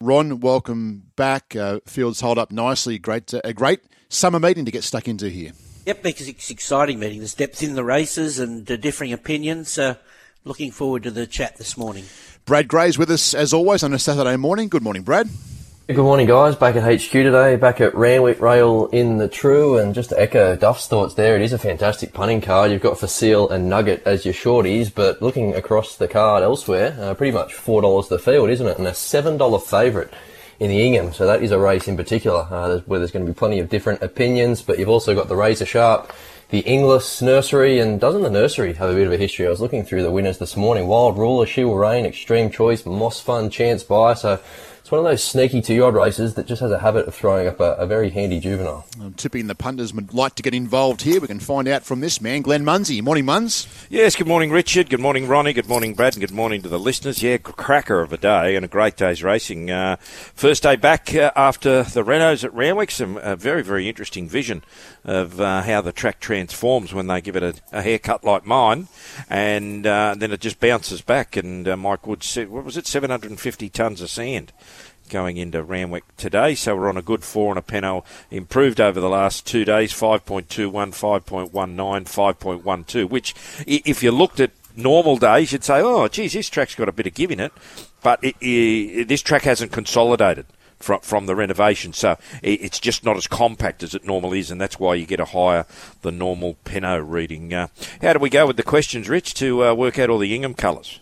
Ron, welcome back. Uh, fields hold up nicely. Great, uh, a great summer meeting to get stuck into here. Yep, because it's exciting meeting. There's depth in the races and uh, differing opinions. Uh, looking forward to the chat this morning. Brad Gray's with us as always on a Saturday morning. Good morning, Brad. Good morning, guys. Back at HQ today, back at Randwick Rail in the True, and just to echo Duff's thoughts there, it is a fantastic punting card. You've got Facile and Nugget as your shorties, but looking across the card elsewhere, uh, pretty much four dollars the field, isn't it? And a seven dollar favourite in the Ingham. So that is a race in particular uh, where there's going to be plenty of different opinions, but you've also got the Razor Sharp, the Inglis Nursery, and doesn't the Nursery have a bit of a history? I was looking through the winners this morning. Wild Ruler, She Will Reign, Extreme Choice, Mossfun, Chance Buy. So it's one of those sneaky two-yard races that just has a habit of throwing up a, a very handy juvenile. I'm tipping the punters would like to get involved here. We can find out from this man, Glenn Munsie. Morning, Muns. Yes, good morning, Richard. Good morning, Ronnie. Good morning, Brad. And good morning to the listeners. Yeah, cracker of a day and a great day's racing. Uh, first day back uh, after the Renos at Randwick. Some uh, very, very interesting vision of uh, how the track transforms when they give it a, a haircut like mine, and uh, then it just bounces back. And uh, Mike Wood said, what was it, 750 tonnes of sand going into Randwick today. So we're on a good four and a penno. Improved over the last two days 5.21, 5.19, 5.12, which if you looked at normal days, you'd say, oh, geez, this track's got a bit of give in it. But it, it, this track hasn't consolidated from, from the renovation. So it's just not as compact as it normally is, and that's why you get a higher than normal Penno reading. Uh, how do we go with the questions, Rich, to uh, work out all the Ingham colours?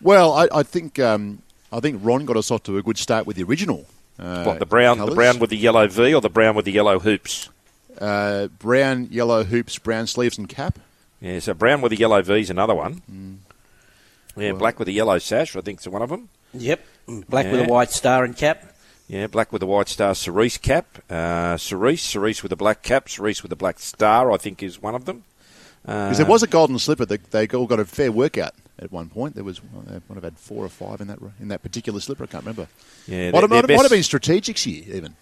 Well, I, I think um, I think Ron got us off to a good start with the original. Uh, what the brown, colours. the brown with the yellow V, or the brown with the yellow hoops? Uh, brown, yellow hoops, brown sleeves and cap. Yeah, so brown with the yellow V is another one. Mm. Yeah, well, black with the yellow sash, I think, is one of them. Yep, black yeah. with a white star and cap. Yeah, black with a white star, Cerise cap. Uh, Cerise, Cerise with a black cap, Cerise with a black star, I think, is one of them. Because uh, there was a golden slipper, they, they all got a fair workout at one point. There was they might have had four or five in that in that particular slipper. I can't remember. Yeah, might, have, might, might have been strategics here even.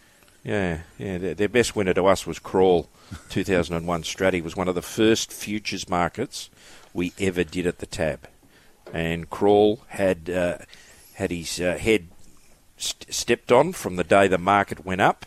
Yeah, yeah. Their, their, best winner to us was Crawl, 2001 Stratty was one of the first futures markets we ever did at the tab, and Crawl had uh, had his uh, head st- stepped on from the day the market went up.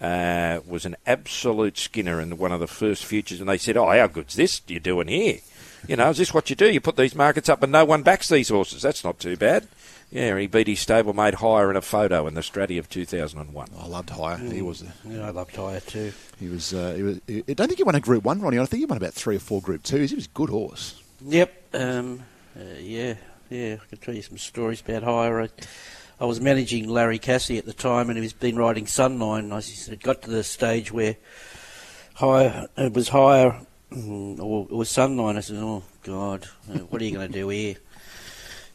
Uh, was an absolute skinner in one of the first futures, and they said, "Oh, how good's this you're doing here?" You know, is this what you do? You put these markets up and no one backs these horses. That's not too bad. Yeah, he beat his stablemate Hire in a photo in the Stratty of 2001. I loved Hire. Mm. He was. A, yeah, I loved Hire too. He was. Uh, he was. He, I don't think he won a Group One, Ronnie. I think he won about three or four Group Twos. He was a good horse. Yep. Um, uh, yeah. Yeah. I can tell you some stories about Hire. I, I, was managing Larry Cassie at the time, and he was been riding Sunline. I it got to the stage where Hire it was Hire Mm, or, or Sunline. I said, "Oh God, uh, what are you going to do here?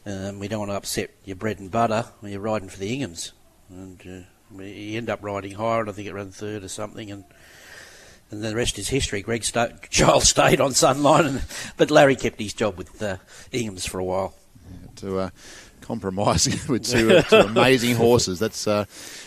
Um, we don't want to upset your bread and butter when you're riding for the Inghams." And uh, you end up riding Hire, and I think it ran third or something, and and the rest is history. Greg St- Childs stayed on Sunline, and, but Larry kept his job with uh, Inghams for a while. To uh, compromise with two, uh, two amazing horses. That's uh,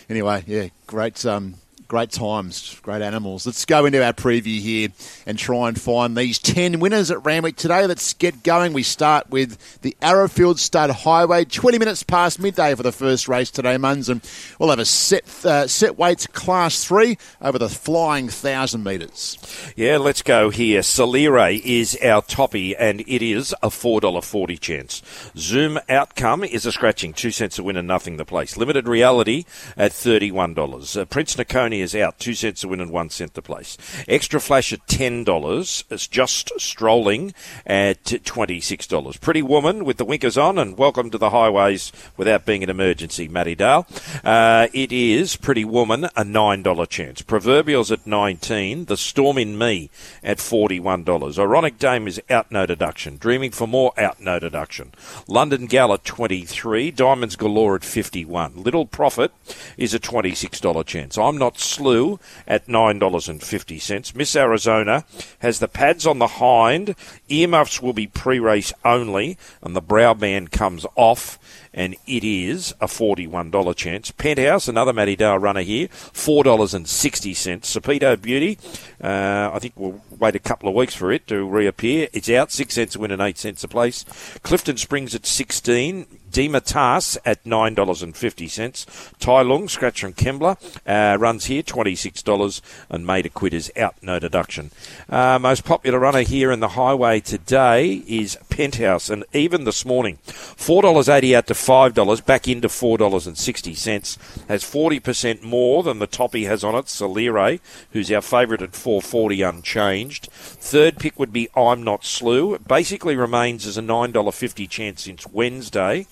anyway, yeah, great. Um, Great times, great animals. Let's go into our preview here and try and find these 10 winners at Randwick today. Let's get going. We start with the Arrowfield Stud Highway. 20 minutes past midday for the first race today, Muns. And we'll have a set, uh, set weights class three over the flying 1,000 metres. Yeah, let's go here. Solire is our toppy, and it is a $4.40 chance. Zoom Outcome is a scratching, two cents a win and nothing the place. Limited Reality at $31. Uh, Prince Naconi is out, two cents a win and one cent to place. Extra Flash at ten dollars. It's just strolling at twenty six dollars. Pretty Woman with the winkers on, and welcome to the highways without being an emergency, Matty Dale. Uh, it is Pretty Woman a nine dollar chance. Proverbials at nineteen. The Storm in Me at forty one dollars. Ironic Dame is out no deduction. Dreaming for more out no deduction. London Gal at twenty three. Diamonds Galore at fifty one. Little Profit is a twenty six dollar chance. I'm not Slew at $9.50. Miss Arizona has the pads on the hind. Earmuffs will be pre race only, and the brow band comes off and it is a $41 chance. Penthouse, another Matty Dale runner here, $4.60. Sapito Beauty, uh, I think we'll wait a couple of weeks for it to reappear. It's out, 6 cents a win and 8 cents a place. Clifton Springs at 16 Dematas at $9.50. Tai Lung, Scratch from Kembla, uh, runs here, $26, and Made a Quitters out, no deduction. Uh, most popular runner here in the highway today is Penthouse, and even this morning, $4.80 out to $5, back into $4.60. Has 40% more than the top he has on it, Solire, who's our favourite at 440 unchanged. Third pick would be I'm Not Slew. Basically remains as a $9.50 chance since Wednesday.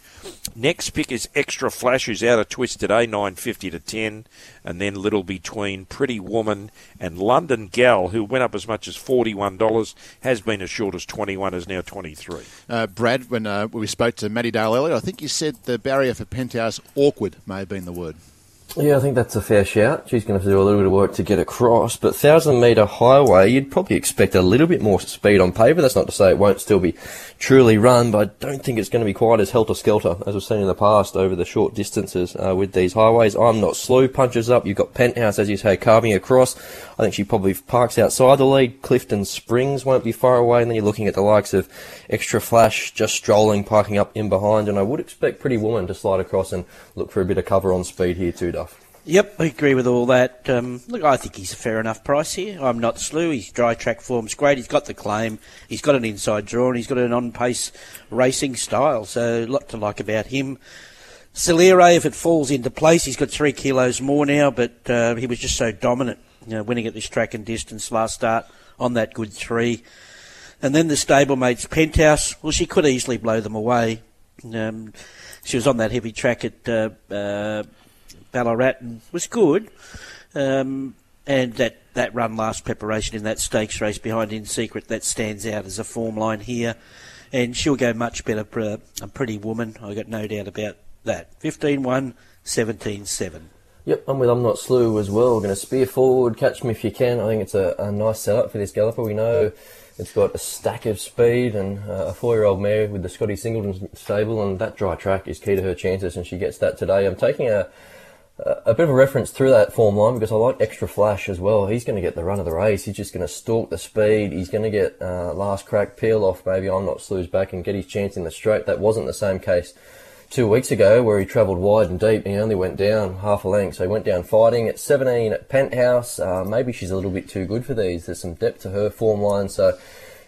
Next pick is Extra Flash, who's out of twist today, nine fifty to ten, and then little between Pretty Woman and London Gal, who went up as much as forty one dollars, has been as short as twenty one, is now twenty three. Uh, Brad, when uh, we spoke to Matty Dale earlier, I think you said the barrier for Penthouse awkward may have been the word. Yeah, I think that's a fair shout. She's going to have to do a little bit of work to get across. But 1,000 metre highway, you'd probably expect a little bit more speed on paper. That's not to say it won't still be truly run, but I don't think it's going to be quite as helter-skelter as we've seen in the past over the short distances uh, with these highways. I'm not slow, punches up. You've got Penthouse, as you say, carving across. I think she probably parks outside the lead. Clifton Springs won't be far away. And then you're looking at the likes of Extra Flash just strolling, parking up in behind. And I would expect Pretty Woman to slide across and look for a bit of cover on speed here too. Yep, I agree with all that. Um, look, I think he's a fair enough price here. I'm not slew. His dry track form's great. He's got the claim. He's got an inside draw, and he's got an on-pace racing style. So a lot to like about him. Celere, if it falls into place, he's got three kilos more now, but uh, he was just so dominant, you know, winning at this track and distance last start on that good three. And then the stablemates Penthouse, well, she could easily blow them away. Um, she was on that heavy track at uh, uh, Ballarat and was good. Um, and that, that run last preparation in that stakes race behind In Secret, that stands out as a form line here. And she'll go much better for a, pretty woman, i got no doubt about that. 15 1, 17 7. Yep, I'm with I'm Not Slew as well. We're going to spear forward, catch me if you can. I think it's a, a nice setup for this galloper. We know it's got a stack of speed and uh, a four-year-old mare with the Scotty Singleton stable, and that dry track is key to her chances, and she gets that today. I'm taking a a bit of a reference through that form line because I like extra flash as well. He's going to get the run of the race. He's just going to stalk the speed. He's going to get uh, last crack peel off. Maybe I'm not Slew's back and get his chance in the straight. That wasn't the same case two weeks ago where he travelled wide and deep and he only went down half a length. So he went down fighting at 17 at Penthouse. Uh, maybe she's a little bit too good for these. There's some depth to her form line. So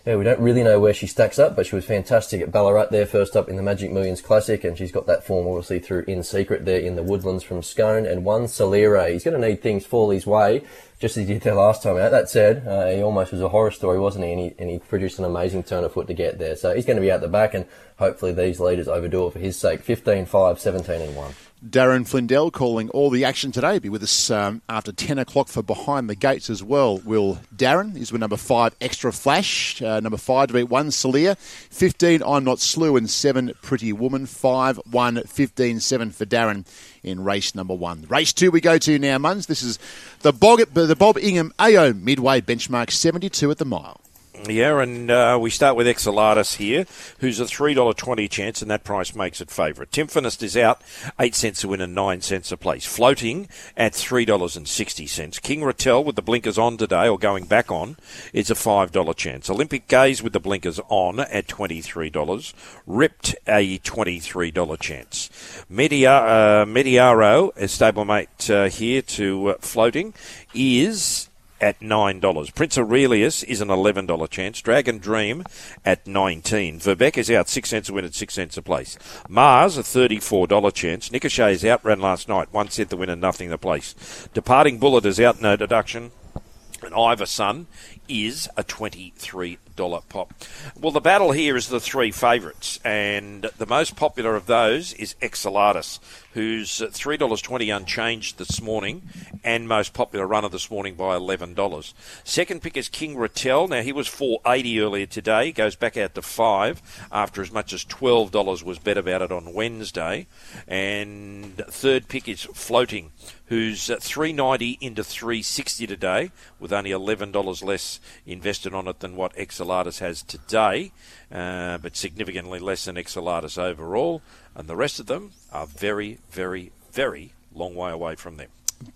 yeah, we don't really know where she stacks up, but she was fantastic at Ballarat there, first up in the Magic Millions Classic, and she's got that form obviously through In Secret there in the Woodlands from Scone, and one Solire. He's going to need things fall his way, just as he did there last time out. That said, uh, he almost was a horror story, wasn't he? And, he? and he produced an amazing turn of foot to get there. So he's going to be out the back, and hopefully these leaders overdo it for his sake. 15, 5, 17 and 1. Darren Flindell calling all the action today. Be with us um, after 10 o'clock for Behind the Gates as well. Will Darren is with number 5 Extra Flash, uh, number 5 to beat 1 Celia, 15 I'm Not Slew, and 7 Pretty Woman, 5 1 15 7 for Darren in race number 1. Race 2 we go to now, Muns. This is the, Bog- the Bob Ingham AO Midway benchmark 72 at the mile. Yeah, and uh, we start with Exelatus here, who's a $3.20 chance, and that price makes it favourite. Timfinist is out, 8 cents a win and 9 cents a place. Floating at $3.60. King Rattel with the blinkers on today, or going back on, is a $5 chance. Olympic Gaze with the blinkers on at $23. Ripped a $23 chance. Mediaro, uh, Mediaro, a stablemate uh, here to uh, floating, is at $9. Prince Aurelius is an $11 chance. Dragon Dream at 19 Verbeck is out 6 cents a win at 6 cents a place. Mars, a $34 chance. Ricochet is out, ran last night. 1 cent the win and nothing the place. Departing Bullet is out, no deduction. And Iverson is a $23 pop. Well, the battle here is the three favourites, and the most popular of those is Exelatus, who's $3.20 unchanged this morning and most popular runner this morning by $11. Second pick is King Rattel. Now, he was 480 earlier today, goes back out to 5 after as much as $12 was bet about it on Wednesday. And third pick is Floating, who's 390 into 360 today with only $11 less invested on it than what Excellatus has today, uh, but significantly less than Excellatus overall. And the rest of them are very, very, very long way away from them.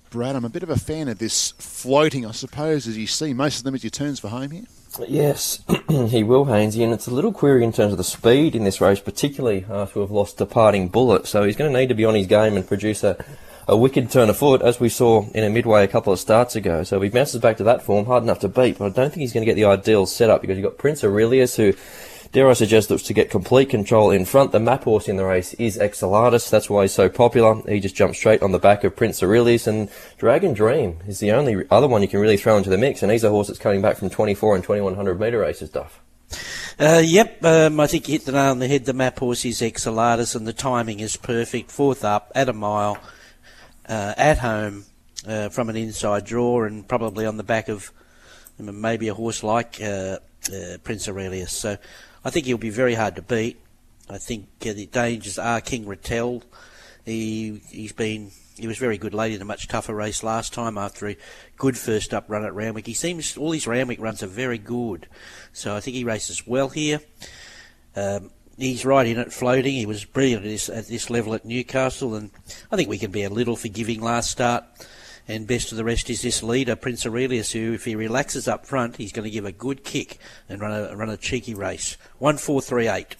Brad, I'm a bit of a fan of this floating, I suppose, as you see most of them as your turns for home here. Yes, he will, Hainsey, and it's a little query in terms of the speed in this race, particularly after we've lost departing bullet. So he's going to need to be on his game and produce a, a wicked turn of foot, as we saw in a midway a couple of starts ago. So he bounces back to that form, hard enough to beat, but I don't think he's going to get the ideal setup because you've got Prince Aurelius, who dare I suggest looks to get complete control in front. The map horse in the race is Excellatus. That's why he's so popular. He just jumps straight on the back of Prince Aurelius and Dragon Dream is the only other one you can really throw into the mix. And he's a horse that's coming back from 24 and 2100 metre races, Duff. Uh, yep, um, I think you hit the nail on the head. The map horse is Excellatus, and the timing is perfect. Fourth up at a mile, uh, at home, uh, from an inside draw, and probably on the back of maybe a horse like uh, uh, Prince Aurelius. So I think he'll be very hard to beat. I think uh, the dangers are King Rattel. He he's been he was very good late in a much tougher race last time after a good first up run at Randwick. He seems all his Randwick runs are very good, so I think he races well here. Um, he's right in it, floating. He was brilliant at this, at this level at Newcastle, and I think we can be a little forgiving last start. And best of the rest is this leader, Prince Aurelius, who, if he relaxes up front, he's going to give a good kick and run a run a cheeky race. One four three eight.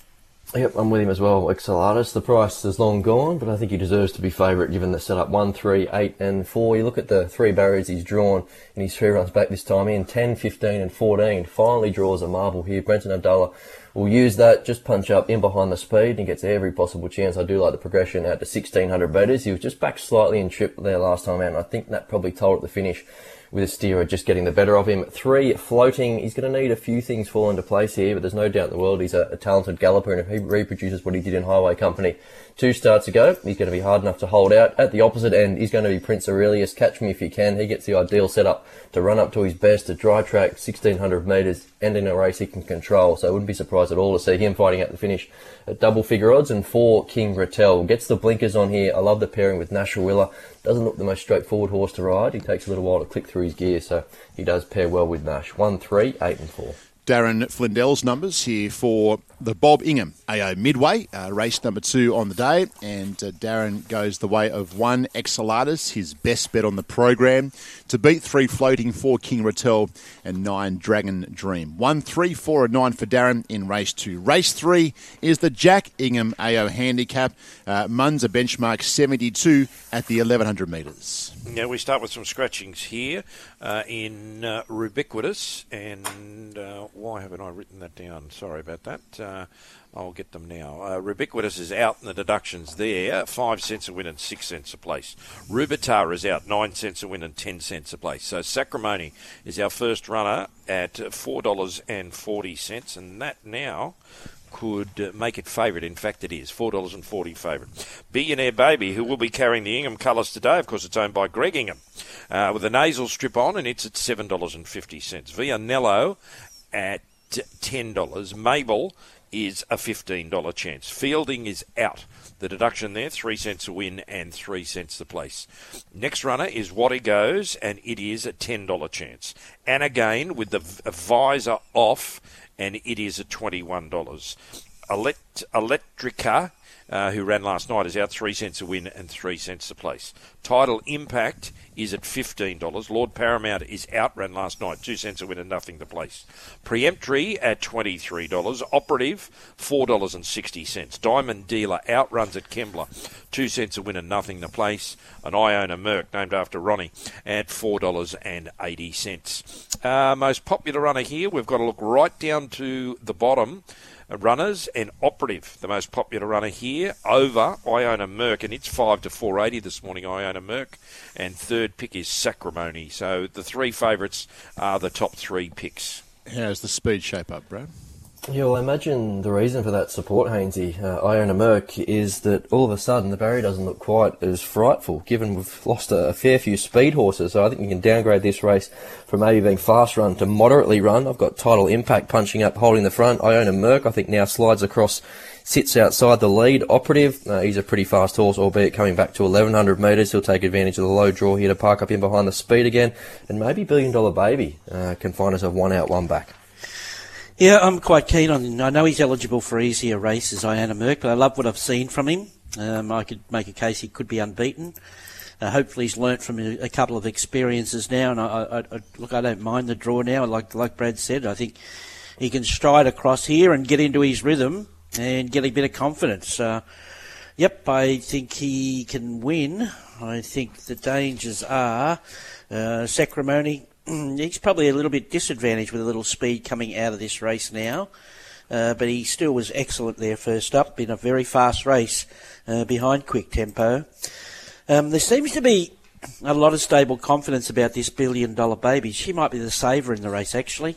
Yep, I'm with him as well. Excellatus, the price is long gone, but I think he deserves to be favourite given the setup 1, 3, 8 and 4. You look at the three barriers he's drawn in his three runs back this time in 10, 15 and 14. Finally draws a marble here. Brenton Avdulla will use that, just punch up in behind the speed and gets every possible chance. I do like the progression out to 1600 metres. He was just back slightly in trip there last time out and I think that probably told at the finish with a steerer just getting the better of him. Three, floating. He's going to need a few things fall into place here, but there's no doubt in the world he's a, a talented galloper, and if he reproduces what he did in Highway Company two starts ago, he's going to be hard enough to hold out. At the opposite end, he's going to be Prince Aurelius. Catch me if you can. He gets the ideal setup to run up to his best, a dry track, 1600 metres, and in a race he can control. So I wouldn't be surprised at all to see him fighting at the finish at double figure odds. And four, King Rattel gets the blinkers on here. I love the pairing with Nash Willer. Doesn't look the most straightforward horse to ride. He takes a little while to click through his gear, so he does pair well with Nash. One, three, eight, and four. Darren Flindell's numbers here for the Bob Ingham AO Midway, uh, race number two on the day. And uh, Darren goes the way of one Excellatus, his best bet on the program, to beat three floating, four King Rattel, and nine Dragon Dream. One, three, four, and nine for Darren in race two. Race three is the Jack Ingham AO Handicap. Uh, Munza benchmark 72 at the 1100 metres. Yeah, we start with some scratchings here uh, in uh, Rubiquitous, and uh, why haven't I written that down? Sorry about that. Uh, I'll get them now. Uh, Rubiquitous is out in the deductions there, five cents a win and six cents a place. Rubitar is out, nine cents a win and ten cents a place. So Sacramone is our first runner at four dollars and forty cents, and that now could uh, make it favourite. In fact, it is four dollars and forty favourite. Billionaire Baby, who will be carrying the Ingham colours today. Of course, it's owned by Greg Ingham, uh, with a nasal strip on, and it's at seven dollars and fifty cents. Vianello at ten dollars. Mabel is a fifteen dollar chance. Fielding is out. The deduction there, three cents a win and three cents the place. Next runner is What He Goes, and it is a ten dollar chance. And again, with the visor off, and it is at $21. Elect- Electrica, uh, who ran last night, is out three cents a win and three cents a place. Title Impact is at $15. Lord Paramount is out, ran last night, two cents a win and nothing to place. Preemptory at $23. Operative, $4.60. Diamond Dealer outruns at Kembla, two cents a win and nothing to place. And I own a Merc named after Ronnie at $4.80. Uh, most popular runner here, we've got to look right down to the bottom runners and operative, the most popular runner here, over I own a Merc, and it's five to four eighty this morning. I own a Merc, and third pick is Sacramone. So the three favourites are the top three picks. How's the speed shape up, Brad? Yeah, well, I imagine the reason for that support, Hainsey, uh, I own a Merc, is that all of a sudden the barrier doesn't look quite as frightful, given we've lost a, a, fair few speed horses. So I think you can downgrade this race from maybe being fast run to moderately run. I've got Title Impact punching up, holding the front. I own a Merc, I think now slides across sits outside the lead. Operative, uh, he's a pretty fast horse, albeit coming back to 1100 metres. He'll take advantage of the low draw here to park up in behind the speed again. And maybe Billion Dollar Baby uh, can find us a one out, one back. Yeah, I'm quite keen on him. I know he's eligible for easier races, I own a Merc, but I love what I've seen from him. Um, I could make a case he could be unbeaten. Uh, hopefully, he's learnt from a, a, couple of experiences now. And I, I, I, look, I don't mind the draw now. Like like Brad said, I think he can stride across here and get into his rhythm and get a bit of confidence. Uh, yep, I think he can win. I think the dangers are uh, Sacrimony. He's probably a little bit disadvantaged with a little speed coming out of this race now. Uh, but he still was excellent there first up in a very fast race uh, behind Quick Tempo. Um, there seems to be a lot of stable confidence about this billion dollar baby. She might be the saver in the race, actually.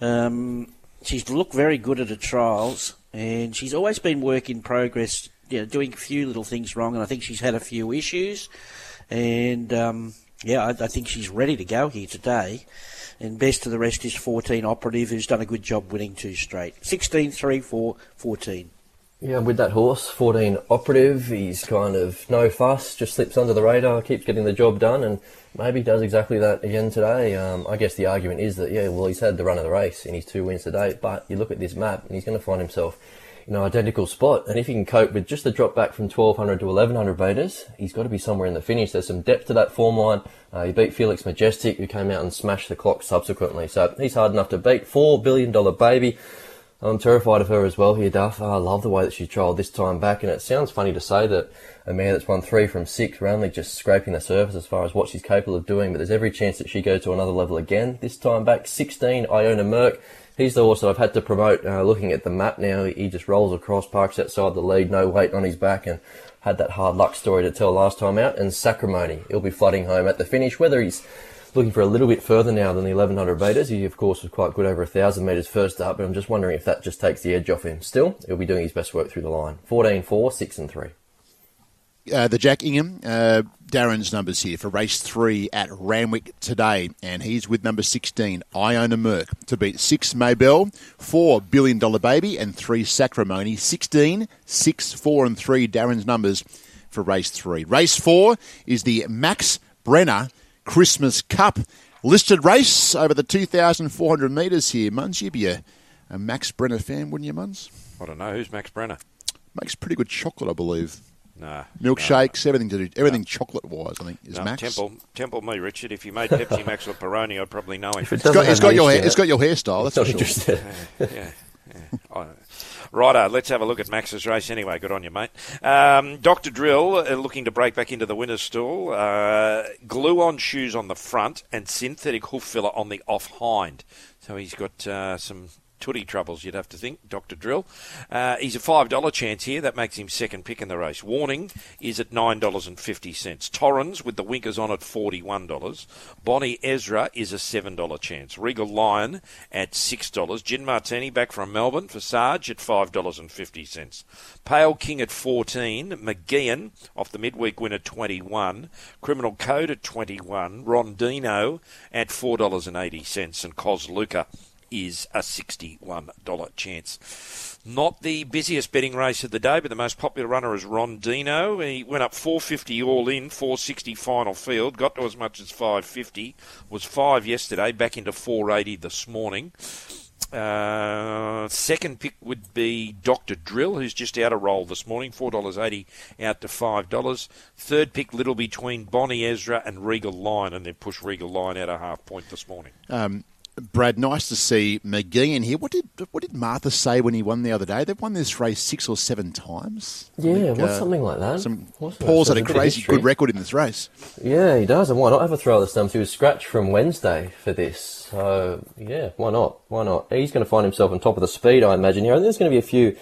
Um, she's looked very good at her trials, and she's always been work in progress, you know, doing a few little things wrong, and I think she's had a few issues. And um, yeah, I, I, think she's ready to go here today. And best of the rest is 14 Operative, who's done a good job winning two straight. 16, 3, 4, 14. Yeah, with that horse, 14 operative, he's kind of no fuss, just slips under the radar, keeps getting the job done, and maybe does exactly that again today. Um, I guess the argument is that, yeah, well, he's had the run of the race in his two wins today, but you look at this map and he's going to find himself an identical spot. And if he can cope with just the drop back from 1200 to 1100 metres, he's got to be somewhere in the finish. There's some depth to that form line. Uh, he beat Felix Majestic, who came out and smashed the clock subsequently. So he's hard enough to beat. $4 billion baby. I'm terrified of her as well here, Duff. I love the way that she trialled this time back, and it sounds funny to say that a mare that's won three from six, only just scraping the surface as far as what she's capable of doing, but there's every chance that she goes to another level again. This time back, 16, I own a Merc. He's the horse that I've had to promote. Uh, looking at the map now, he just rolls across, parks outside the lead, no weight on his back, and had that hard luck story to tell last time out. And Sacrimony, he'll be flooding home at the finish, whether he's looking for a little bit further now than the 1100 metres. He, of course, was quite good over 1,000 metres first up, but I'm just wondering if that just takes the edge off him. Still, he'll be doing his best work through the line. 14, 4, 6 and 3. Uh, the Jack Ingham, uh, Darren's numbers here for race three at Randwick today, and he's with number 16, I own a Merc, to beat 6 Maybell, 4 Billion Dollar Baby, and 3 Sacrimony. 16, 6, 4, and 3, Darren's numbers for race three. Race four is the Max Brenner Christmas Cup listed race over the 2,400 metres here. Muns, you'd be a, a, Max Brenner fan, wouldn't you, Muns? I don't know. Who's Max Brenner? Makes pretty good chocolate, I believe. Nah, milkshakes, no. everything to do, everything no. chocolate wise. I think is no, Max. Temple, Temple, me, Richard. If you made Pepsi Max or Peroni, I'd probably know him. It's got, it's got your hair, it's got your hairstyle. That's for sure. yeah, yeah. yeah. Righto, let's have a look at Max's race anyway. Good on you, mate. Um, Dr. Drill uh, looking to break back into the winner's stool. Uh, glue on shoes on the front and synthetic hoof filler on the off hind. So he's got uh, some tooty troubles, you'd have to think, Dr. Drill. Uh, he's a $5 chance here. That makes him second pick in the race. Warning is at $9.50. Torrens with the winkers on at $41. Bonnie Ezra is a $7 chance. Regal Lion at $6. Gin Martini back from Melbourne for Sarge at $5.50. Pale King at 14. McGeehan off the midweek win at 21. Criminal Code at 21. Rondino at $4.80. And Cos Luca is a $61 chance. Not the busiest betting race of the day, but the most popular runner is Rondino. He went up 450 all in, 460 final field, got to as much as 550, was 5 yesterday, back into 480 this morning. Uh, second pick would be Dr. Drill, who's just out of roll this morning, $4.80 out to $5. Third pick, little between Bonnie Ezra and Regal Line, and they've pushed Regal Line out a half point this morning. Um, Brad, nice to see McGeehan here. What did what did Martha say when he won the other day? They've won this race six or seven times. Yeah, think, what's uh, something like that? Some, Paul's had a crazy good record in this race. Yeah, he does. And why not have a throw of the stumps? He was scratched from Wednesday for this. So, yeah, why not? Why not? He's going to find himself on top of the speed, I imagine. Here, I think there's going to be a few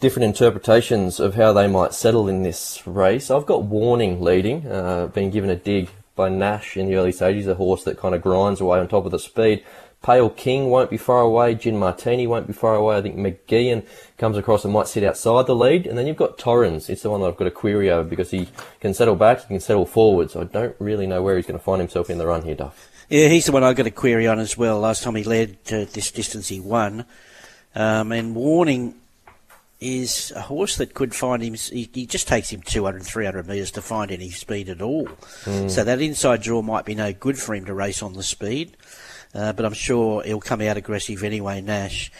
different interpretations of how they might settle in this race. I've got Warning leading, uh, being given a dig by Nash in the early stages, a horse that kind of grinds away on top of the speed. Pale King won't be far away. Gin Martini won't be far away. I think McGeehan comes across and might sit outside the lead. And then you've got Torrens. It's the one that I've got a query over because he can settle back, he can settle forward. So I don't really know where he's going to find himself in the run here, Duff. Yeah, he's the one I've got a query on as well. Last time he led uh, this distance, he won. Um, and Warning is a horse that could find him. He, he, just takes him 200, 300 metres to find any speed at all. Mm. So that inside draw might be no good for him to race on the speed. Uh, but I'm sure he'll come out aggressive anyway, Nash.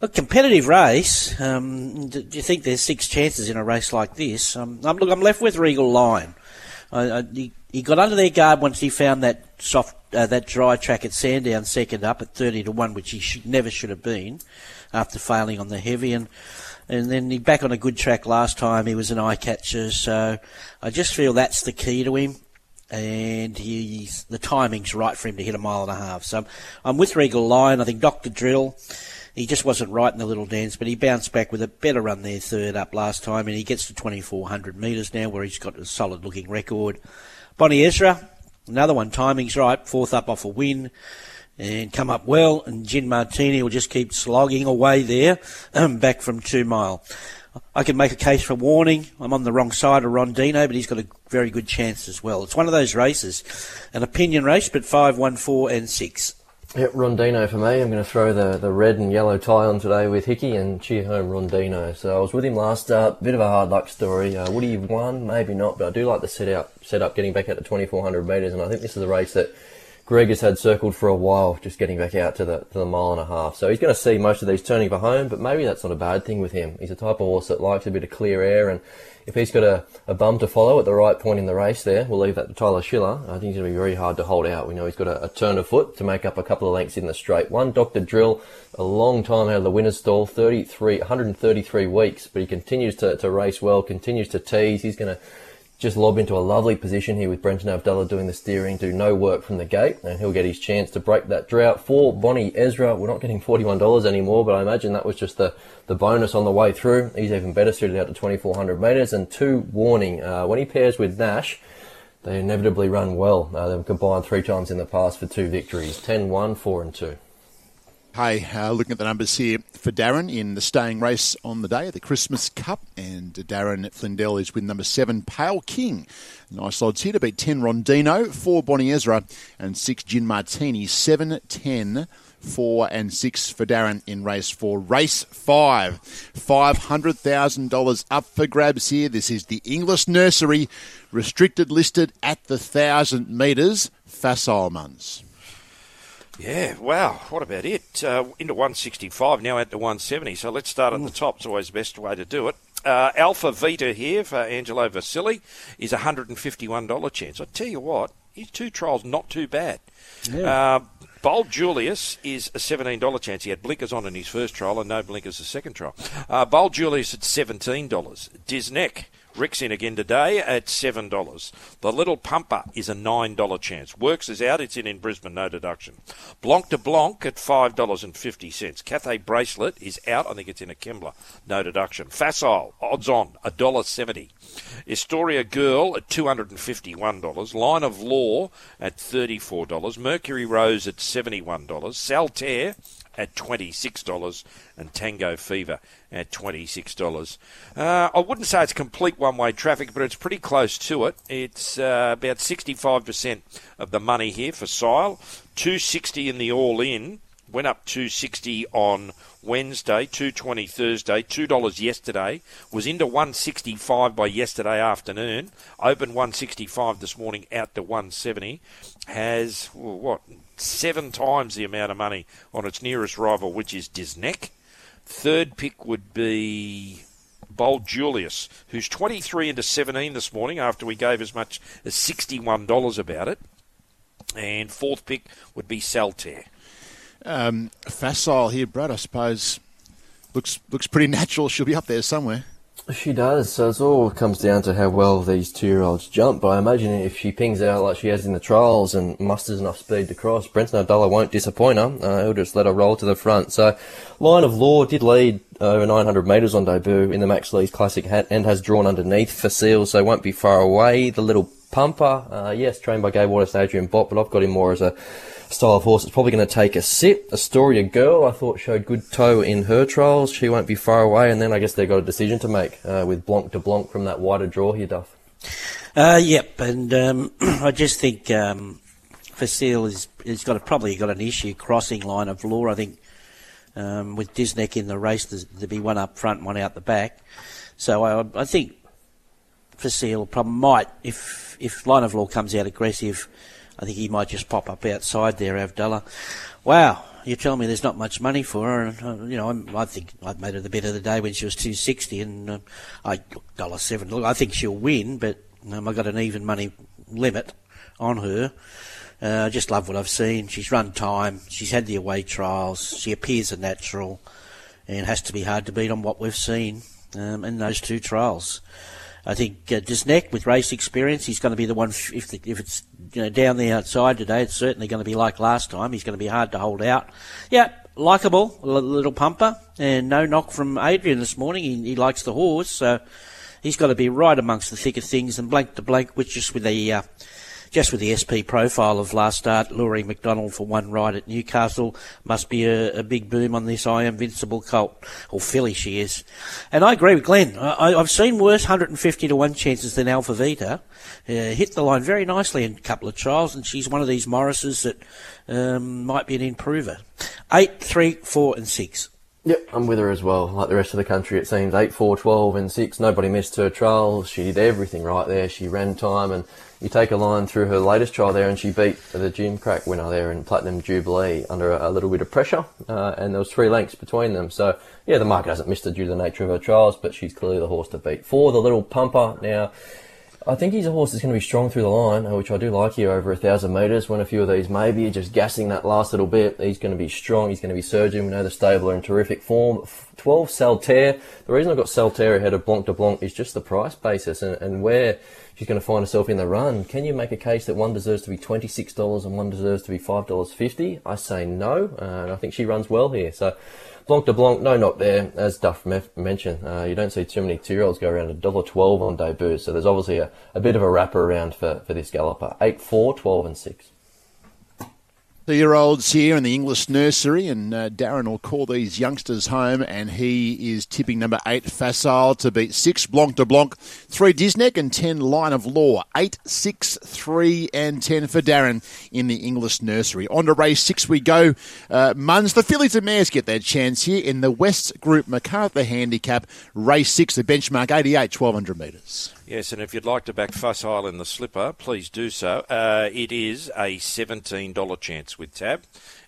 A competitive race. Um, do, you think there's six chances in a race like this? Um, I'm, look, I'm left with Regal Lion. I, I, he, he, got under their guard once he found that soft, uh, that dry track at Sandown second up at 30 to 1, which he should, never should have been after failing on the heavy. And, and then he back on a good track last time. He was an eye catcher. So I just feel that's the key to him and he's the timing's right for him to hit a mile and a half. So I'm with Regal Lion. I think Doctor Drill he just wasn't right in the little dance, but he bounced back with a better run there, third up last time, and he gets to 2,400 metres now, where he's got a solid looking record. Bonnie Ezra, another one, timing's right, fourth up off a win, and come up well, and Gin Martini will just keep slogging away there, um, back from two mile. I can make a case for warning. I'm on the wrong side of Rondino, but he's got a very good chance as well. It's one of those races, an opinion race, but five, one, four, and six. Yep, Rondino for me. I'm going to throw the, the red and yellow tie on today with Hickey and cheer home Rondino. So I was with him last start. Bit of a hard luck story. Uh, would he have won? Maybe not, but I do like the set out, set up getting back out to 2400 metres, and I think this is a race that Greg has had circled for a while, just getting back out to the to the mile and a half. So he's going to see most of these turning for home, but maybe that's not a bad thing with him. He's a type of horse that likes a bit of clear air and if he's got a, a bum to follow at the right point in the race there, we'll leave that to Tyler Schiller. I think he's going to be very hard to hold out. We know he's got a, a turn of foot to make up a couple of lengths in the straight. One, Dr. Drill, a long time out of the winner's stall, 33, 133 weeks, but he continues to, to race well, continues to tease. He's going to just lob into a lovely position here with Brenton Avdulla doing the steering, do no work from the gate, and he'll get his chance to break that drought. For Bonnie Ezra, we're not getting $41 anymore, but I imagine that was just the, the bonus on the way through. He's even better suited out to 2400 metres. And two, warning, uh, when he pairs with Nash, they inevitably run well. Uh, they've combined three times in the past for two victories 10 1, 4 and 2. Hey, uh, looking at the numbers here for Darren in the staying race on the day, the Christmas Cup, and Darren Flindell is with number seven, Pale King. Nice odds here to beat 10 Rondino, 4 Bonnie Ezra, and 6 Gin Martini, 7, 10, 4 and 6 for Darren in race 4. Race 5, $500,000 up for grabs here. This is the Inglis Nursery, restricted listed at the 1,000 metres, Facile Muns. Yeah, wow. What about it? Uh, into 165, now at the 170. So let's start at the top. It's always the best way to do it. Uh, Alpha Vita here for Angelo Vasili is a $151 chance. I tell you what, his two trials not too bad. Yeah. Uh, Bold Julius is a $17 chance. He had blinkers on in his first trial and no blinkers the second trial. Uh, Bold Julius at $17. Disneck Rick's in again today at $7. The Little Pumper is a $9 chance. Works is out. It's in in Brisbane, no deduction. Blanc de Blanc at $5.50. Cathay Bracelet is out. I think it's in a Kembla, no deduction. Facile, odds on, $1.70. Astoria Girl at $251. Line of Law at $34. Mercury Rose at $71. Saltaire at $26 and Tango Fever at $26. Uh, I wouldn't say it's complete one way traffic, but it's pretty close to it. It's uh, about 65% of the money here for Sile, 260 in the all in. Went up 260 on Wednesday, 220 Thursday, $2 yesterday. Was into 165 by yesterday afternoon. Opened 165 this morning out to 170. Has, what, seven times the amount of money on its nearest rival, which is Disneck. Third pick would be Bold Julius, who's 23 into 17 this morning after we gave as much as $61 about it. And fourth pick would be Saltaire. Um, facile here, Brad, I suppose. Looks looks pretty natural. She'll be up there somewhere. She does. So it all comes down to how well these two-year-olds jump. But I imagine if she pings out like she has in the trials and musters enough speed to cross, Brenton Avdulla won't disappoint her. Uh, he'll just let her roll to the front. So Line of Law did lead over 900 metres on debut in the Max Lees Classic hat and has drawn underneath for Seals, so won't be far away. The little pumper, uh, yes, trained by Gay Wallace, Adrian Bott, but I've got him more as a style of horse. It's probably going to take a sit. Astoria Girl, I thought showed good toe in her trials. She won't be far away. And then I guess they've got a decision to make uh, with Blanc de Blanc from that wider draw here, Duff. Uh, yep, and um, I just think um, Facile is has got a, probably got an issue crossing line of law. I think um, with Disneck in the race, there'd be one up front, one out the back. So I, I think Facile probably might, if if Line of Law comes out aggressive, I think he might just pop up outside there, Avdulla. Wow, you're telling me there's not much money for her, and uh, you know I'm, i think I made her the bet of the day when she was two sixty, and uh, I dollar seven. Look, I think she'll win, but um, I got an even money limit on her. Uh, I just love what I've seen. She's run time. She's had the away trials. She appears a natural, and has to be hard to beat on what we've seen um, in those two trials. I think uh, Disneck, with race experience, he's going to be the one. If the, if it's you know down the outside today, it's certainly going to be like last time. He's going to be hard to hold out. Yeah, likable, little pumper, and no knock from Adrian this morning. He, he likes the horse, so he's got to be right amongst the thick of things. And Blanc de Blanc, which just with the uh, just with the SP profile of last start, Laurie McDonald for one ride at Newcastle must be a, a big boom on this I Invincible colt, or filly she is. And I agree with Glenn. I, have seen worse 150 to 1 chances than Alpha Vita. Uh, hit the line very nicely in a couple of trials, and she's one of these Morrises that um, might be an improver. 8, 3, 4, and 6. Yep, I'm with her as well. Like the rest of the country, it seems 8, 4, 12, and 6. Nobody missed her trials. She did everything right there. She ran time and you take a line through her latest trial there, and she beat the Gimcrack winner there in Platinum Jubilee under a, a little bit of pressure, uh, and there was three lengths between them. So yeah, the market hasn't missed her due to the nature of her trials, but she's clearly the horse to beat. For the little pumper now. I think he's a horse that's going to be strong through the line, uh, which I do like here over a thousand metres. When a few of these maybe just gassing that last little bit, he's going to be strong. He's going to be surging. We know the stable are in terrific form. 12 Saltaire. The reason I've got Saltaire ahead of Blanc de Blanc is just the price basis and, and where she's going to find herself in the run. Can you make a case that one deserves to be $26 and one deserves to be $5.50? I say no, uh, and I think she runs well here. So Blanc de Blanc, no knock there. As Duff mentioned, uh, you don't see too many two-year-olds go around a dollar twelve on debut, so there's obviously a, a bit of a wrapper around for, for this galloper. 8, 4, 12 and 6 year olds here in the Inglis nursery, and uh, Darren will call these youngsters home, and he is tipping number eight Facile to beat six Blanc de Blanc, three Disneck, and ten Line of Law. Eight, six, three, and ten for Darren in the Inglis nursery. On to race six we go. Uh, Muns, the fillies and mares get their chance here in the West Group MacArthur Handicap. Race six, the benchmark 88, 1200 metres. Yes, and if you'd like to back Facile in the slipper, please do so. Uh, it is a $17 chance with Tab.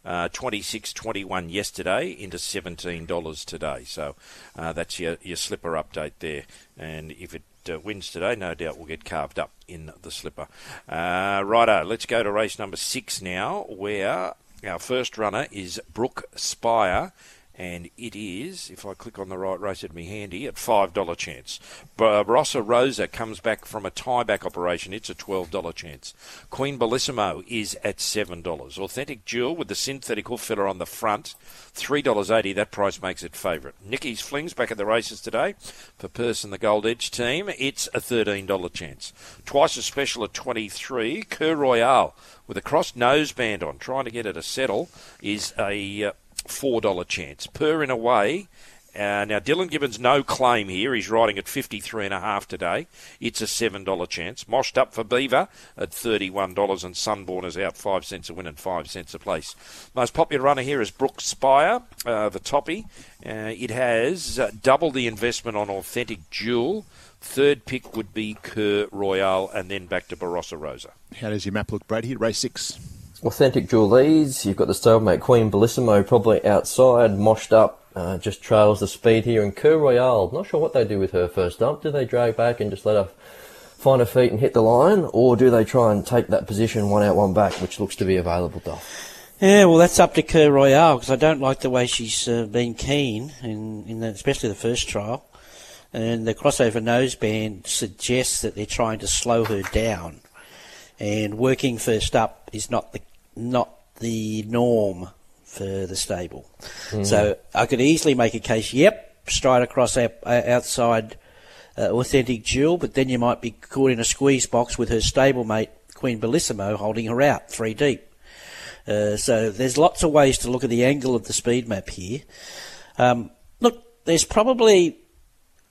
Uh, 26 21 yesterday into $17 today. So uh, that's your, your slipper update there. And if it uh, wins today, no doubt we'll get carved up in the slipper. Uh, righto, let's go to race number six now, where our first runner is Brooke Spire and it is, if I click on the right race, it'd be handy, at $5 chance. Barossa Rosa comes back from a tieback operation. It's a $12 chance. Queen Bellissimo is at $7. Authentic Jewel with the synthetic hoof filler on the front, $3.80. That price makes it favourite. Nicky's Flings back at the races today for Person the Gold Edge team. It's a $13 chance. Twice as special at 23 Coeur Royale with a crossed noseband on, trying to get it to settle, is a uh, $4 chance. Per in a way. Uh, now, Dylan Gibbons, no claim here. He's riding at 53.5 today. It's a $7 chance. Moshed up for Beaver at $31, and Sunborn is out 5 cents a win and 5 cents a place. Most popular runner here is Brook Spire, uh, the toppy. Uh, it has uh, double the investment on Authentic Jewel. Third pick would be Coeur Royale, and then back to Barossa Rosa. How does your map look, Brad? Here, Race 6. Authentic Jewelese, you've got the stablemate Queen Bellissimo probably outside, moshed up, uh, just trails the speed here. And Coeur Royale, not sure what they do with her first up. Do they drag back and just let her find her feet and hit the line, or do they try and take that position one out, one back, which looks to be available, Duff? Yeah, well, that's up to Coeur Royale because I don't like the way she's uh, been keen, in, in the, especially the first trial. And the crossover noseband suggests that they're trying to slow her down. And working first up is not the not the norm for the stable. Mm. So I could easily make a case, yep, stride across outside uh, Authentic Jewel, but then you might be caught in a squeeze box with her stablemate Queen Bellissimo holding her out three deep. Uh, so there's lots of ways to look at the angle of the speed map here. Um, look, there's probably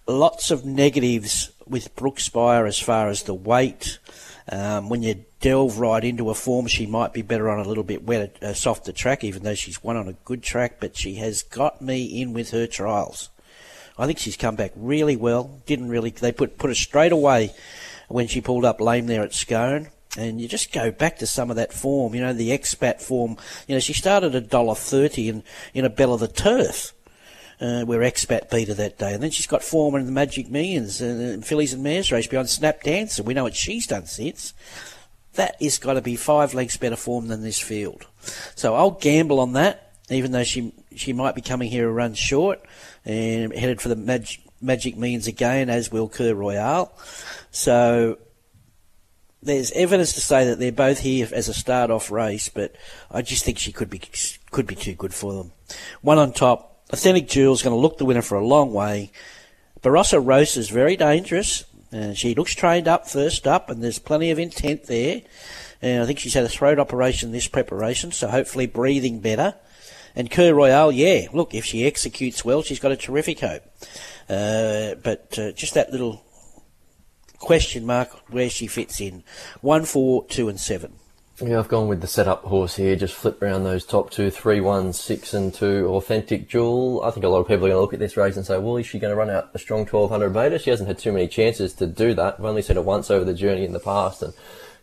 lots of negatives with Brookspire as far as the weight, Um, when you delve right into a form, she might be better on a little bit wetter, a softer track, even though she's won on a good track. But she has got me in with her trials. I think she's come back really well. Didn't really they put put her straight away when she pulled up lame there at Scone. And you just go back to some of that form, you know, the expat form. You know, she started a dollar thirty in in a Belle of the Turf uh, where Expat beat her that day. And then she's got form in the Magic Millions and uh, Fillies and Mares race behind Snapdancer. We know what she's done since. That is got to be five lengths better form than this field. So I'll gamble on that, even though she she might be coming here a run short and headed for the Mag- Magic means again, as will Coeur Royale. So there's evidence to say that they're both here as a start-off race, but I just think she could be could be too good for them. One on top, Authentic Jewel's going to look the winner for a long way. Barossa Rosa is very dangerous. Uh, she looks trained up first up, and there's plenty of intent there. And I think she's had a throat operation this preparation, so hopefully breathing better. And Coeur Royale, yeah, look, if she executes well, she's got a terrific hope. Uh, but uh, just that little question mark where she fits in. One, four, two, and seven. Yeah, I've gone with the setup horse here. Just flip around those top two, three, one, six, and two. Authentic Jewel. I think a lot of people are going to look at this race and say, "Well, is she going to run out a strong 1200 meter?" She hasn't had too many chances to do that. I've only seen it once over the journey in the past, and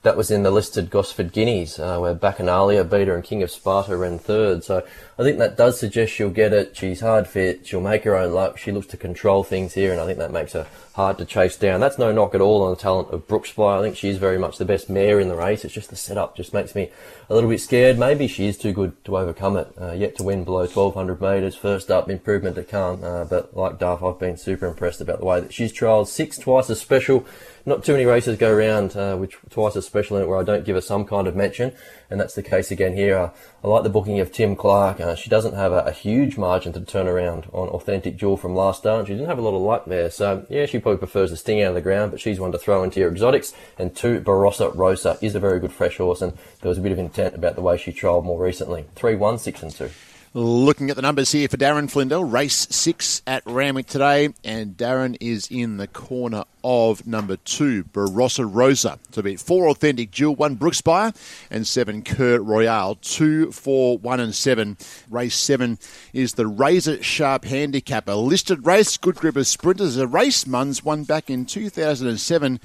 that was in the listed Gosford Guineas, uh, where Bacchanalia her and King of Sparta ran third. So I think that does suggest she'll get it. She's hard fit. She'll make her own luck. She looks to control things here, and I think that makes her hard to chase down. That's no knock at all on the talent of Brookspire. I think she's very much the best mare in the race. It's just the setup just makes me a little bit scared. Maybe she is too good to overcome it. Uh, yet to win below 1200 metres. First up, improvement to come. Uh, but like Duff, I've been super impressed about the way that she's trialled six twice as special. Not too many races go around uh, which twice as special in it where I don't give her some kind of mention and that's the case again here. Uh, I like the booking of Tim Clark. Uh, she doesn't have a, a, huge margin to turn around on Authentic Jewel from last start. She didn't have a lot of luck there, so yeah, she probably prefers the sting out of the ground, but she's one to throw into your exotics. And two, Barossa Rosa is a very good fresh horse, and there was a bit of intent about the way she trialled more recently. Three, one, six, and two. Looking at the numbers here for Darren Flindell, race six at Randwick today, and Darren is in the corner of number two, Barossa Rosa. To beat four Authentic Jewel, one Brookspire, and seven Coeur Royale. Two, four, one, and seven. Race seven is the Razor Sharp Handicap, a listed race, good group of sprinters. A race Muns won back in 2007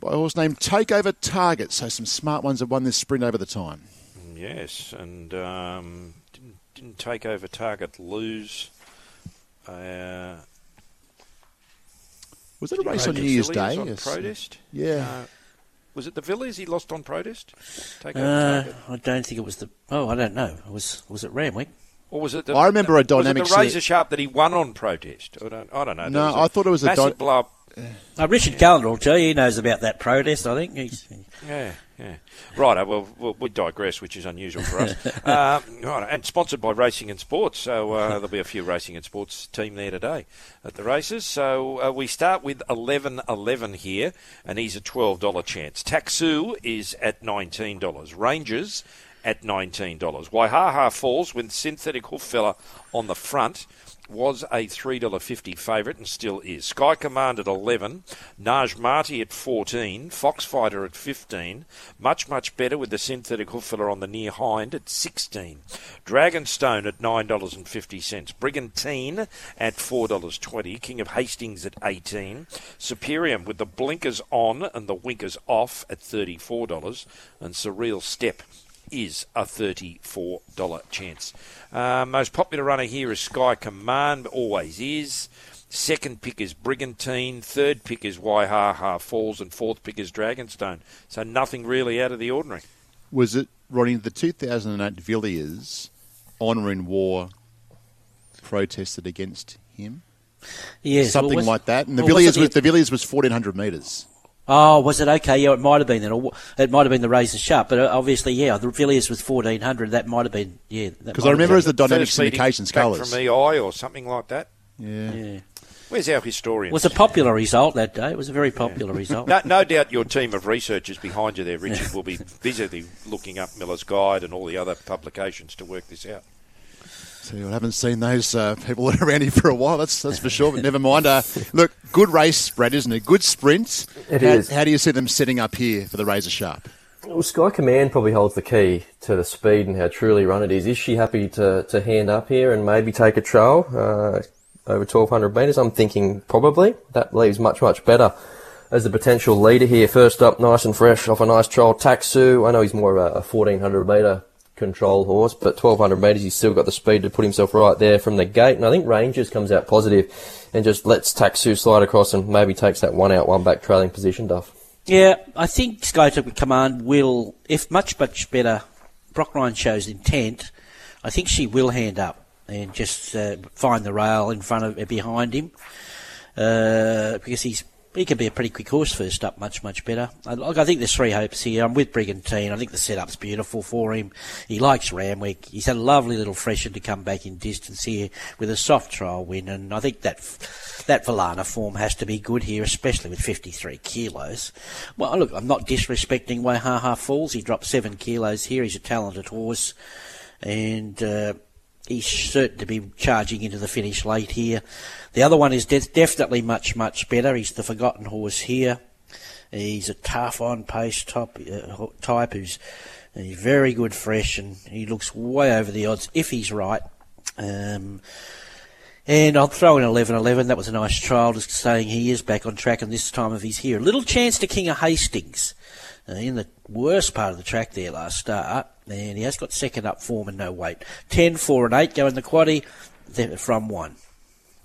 by a horse named Takeover Target. So some smart ones have won this sprint over the time. Yes, and. Um didn't Takeover Target lose. Uh, was it a race on New Year's Day? On yes. Protest? Yeah. Uh, was it the Villiers he lost on protest? Take uh, I don't think it was the. Oh, I don't know. Was was it Randwick? Or was it? The, I remember a dynamic. Was it the razor sharp that he won on protest? I don't. I don't know. No, I thought it was a massive dy- blow up. Uh, Richard Callander will tell you. He knows about that protest. I think. He's, yeah. Yeah. Right, well, well, we digress, which is unusual for us. uh, right, and sponsored by Racing and Sports, so uh, there'll be a few Racing and Sports team there today at the races. So uh, we start with 11 11 here, and he's a $12 chance. Taxu is at $19. Rangers at $19. Waihaha Falls with synthetic hoof filler on the front was a $3.50 favourite and still is. Sky Command at 11, Naj Marty at 14, Foxfighter at 15, much, much better with the synthetic hoof filler on the near hind at 16. Dragonstone at $9.50, Brigantine at $4.20, King of Hastings at 18, Superium with the blinkers on and the winkers off at $34, and Surreal Step is a $34 chance. Uh, most popular runner here is Sky Command, always is. Second pick is Brigantine. Third pick is Waihaha Falls. And fourth pick is Dragonstone. So nothing really out of the ordinary. Was it, Ronnie, the 2008 Villiers Honour in War protested against him? Yes. Something well, was, like that. And the, well, Villiers was, the Villiers was 1,400 metres. Oh, was it okay? Yeah, it might have been then. Or it might have been the Razor Sharp, but uh, obviously, yeah, the Villiers was fourteen hundred. That might have been, yeah. Because I remember as the dynamic syndication colours from EI or something like that. Yeah. yeah. Where's our historian? It was a popular result that day. It was a very popular yeah. result. No, no, doubt your team of researchers behind you there, Richard, will be busily looking up Miller's Guide and all the other publications to work this out. So I haven't seen those uh, people around here for a while. That's that's for sure. But never mind. Uh, look, good race, Brad, isn't it? Good sprint. It how, is. How do you see them setting up here for the Razor Sharp? Well, Sky Command probably holds the key to the speed and how truly run it is. Is she happy to, to hand up here and maybe take a trail uh, over 1200 metres? I'm thinking probably. That leaves much, much better as the potential leader here. First up, nice and fresh off a nice trial, Taxu. I know he's more of a, a 1400 metre control horse, but 1200 metres he's still got the speed to put himself right there from the gate. And I think Rangers comes out positive and just lets Taxu slide across and maybe takes that one out, one back trailing position, Duff. Yeah, I think Sky Command will, if much, much better Brock Ryan shows intent, I think she will hand up and just uh, find the rail in front of, behind him. Uh, because he's he can be a pretty quick horse first up, much, much better. I, I think there's three hopes here. I'm with Brigantine. I think the setup's beautiful for him. He likes Randwick. He's had a lovely little freshen to come back in distance here with a soft trial win, and I think that that Valana form has to be good here, especially with 53 kilos. Well, look, I'm not disrespecting Waihaha Falls. He dropped seven kilos here. He's a talented horse, and uh, he's certain to be charging into the finish late here. The other one is de- definitely much, much better. He's the forgotten horse here. He's a tough on pace top, uh, type who's he's very good fresh and he looks way over the odds if he's right. Um, and I'll throw in 11 11. That was a nice trial, just saying he is back on track and this time of he's here. A little chance to King of Hastings uh, in the worst part of the track there last start. And he has got second up form and no weight. 10, 4 and 8 go in the quaddy from 1.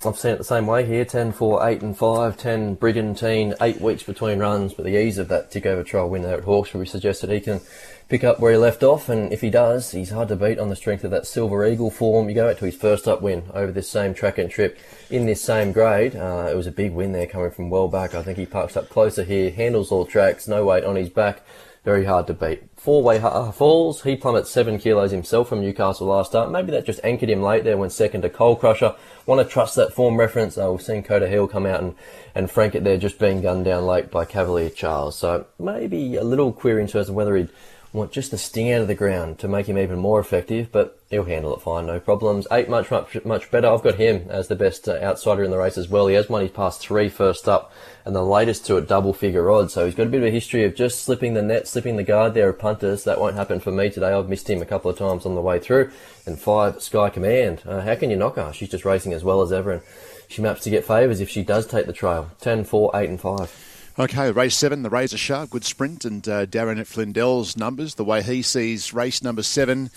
I've seen it the same way here 10 4, 8 and 5, 10 Brigantine, 8 weeks between runs, but the ease of that tick over trial win there at Hawkesbury suggests that he can pick up where he left off, and if he does, he's hard to beat on the strength of that Silver Eagle form. You go back to his first up win over this same track and trip in this same grade. Uh, it was a big win there coming from well back. I think he parks up closer here, handles all tracks, no weight on his back. Very hard to beat. Four way falls. He plummets seven kilos himself from Newcastle last start. Maybe that just anchored him late there when second to Coal Crusher. Want to trust that form reference. Uh, we've seen Coda Hill come out and, and frank it there just being gunned down late by Cavalier Charles. So maybe a little query in terms of whether he'd want just the sting out of the ground to make him even more effective, but he'll handle it fine, no problems. Eight much, much, much better. I've got him as the best uh, outsider in the race as well. He has won his past three first up, and the latest two at double figure odds. So he's got a bit of a history of just slipping the net, slipping the guard there of punters. That won't happen for me today. I've missed him a couple of times on the way through. And five, Sky Command. Uh, how can you knock her? She's just racing as well as ever, and she maps to get favours if she does take the trail. 10, 4, 8, and 5. Okay, race seven, the Razor Sharp, good sprint, and uh, Darren at Flindell's numbers. The way he sees race number seven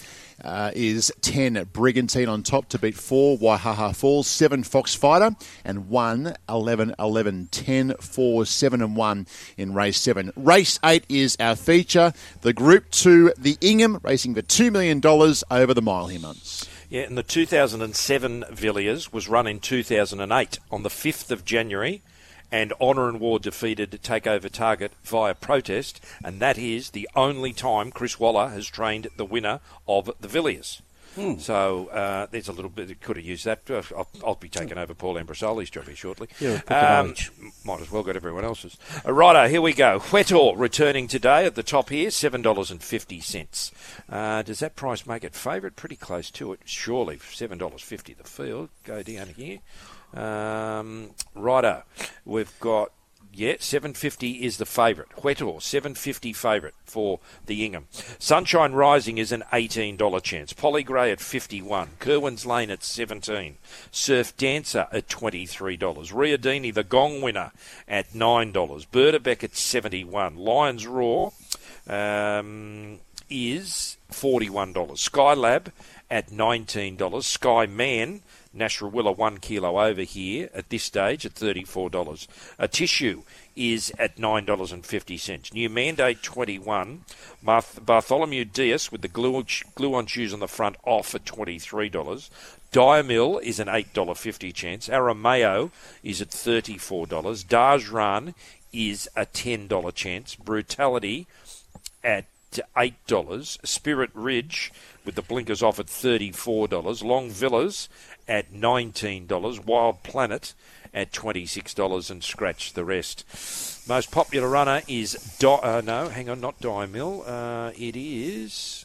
uh, is 10 Brigantine on top to beat 4 Waihaha Falls, 7 Fox Fighter, and 1 11 11 10 4 7 and 1 in race 7. Race 8 is our feature, the Group 2, the Ingham, racing for $2 million over the mile here, months. Yeah, and the 2007 Villiers was run in 2008 on the 5th of January and Honour and War defeated Takeover Target via protest, and that is the only time Chris Waller has trained the winner of the Villiers. Hmm. So uh, there's a little bit. Could have used that. Uh, I'll, I'll be taking over Paul Ambrosoli's job here shortly. Um, might as well got everyone else's. Uh, righto, here we go. Huetor returning today at the top here, seven dollars and fifty cents. Uh, does that price make it favourite? Pretty close to it, surely. Seven dollars fifty the field. Go down here. Um, righto, we've got yeah, 750 is the favourite. Huetor, 750 favourite for the Ingham. Sunshine Rising is an $18 chance. Polly Gray at 51. Kerwin's Lane at 17. Surf Dancer at $23. Riadini, the gong winner, at $9. Berdebeck at 71. Lions Roar um, is $41. Skylab at $19. Sky Man Nash Rawiller one kilo over here at this stage at $34. A tissue is at $9.50. New Mandate 21. Bartholomew Diaz with the glue, glue on shoes on the front off at $23. Diamil is an $8.50 chance. Arameo is at $34. Dajran is a $10 chance. Brutality at $8. Spirit Ridge with the blinkers off at $34. Long Villas at $19. Wild Planet at $26 and scratch the rest. Most popular runner is, Di- uh, no, hang on, not Die Mill. Uh, it is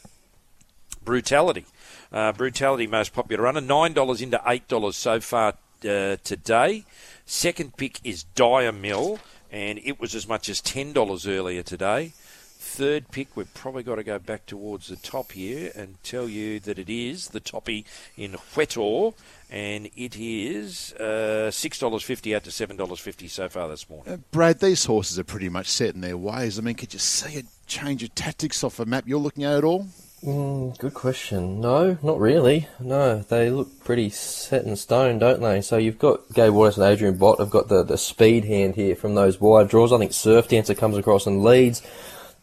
Brutality. Uh, Brutality, most popular runner. $9 into $8 so far uh, today. Second pick is Dyer Mill, and it was as much as $10 earlier today. Third pick, we've probably got to go back towards the top here and tell you that it is the toppy in Huetor, and it is uh, $6.50 out to $7.50 so far this morning. Uh, Brad, these horses are pretty much set in their ways. I mean, could you see a change of tactics off a map you're looking at at all? Mm, good question. No, not really. No, they look pretty set in stone, don't they? So you've got Gabe Wallace and Adrian Bott. I've got the, the speed hand here from those wide draws. I think Surf Dancer comes across and leads.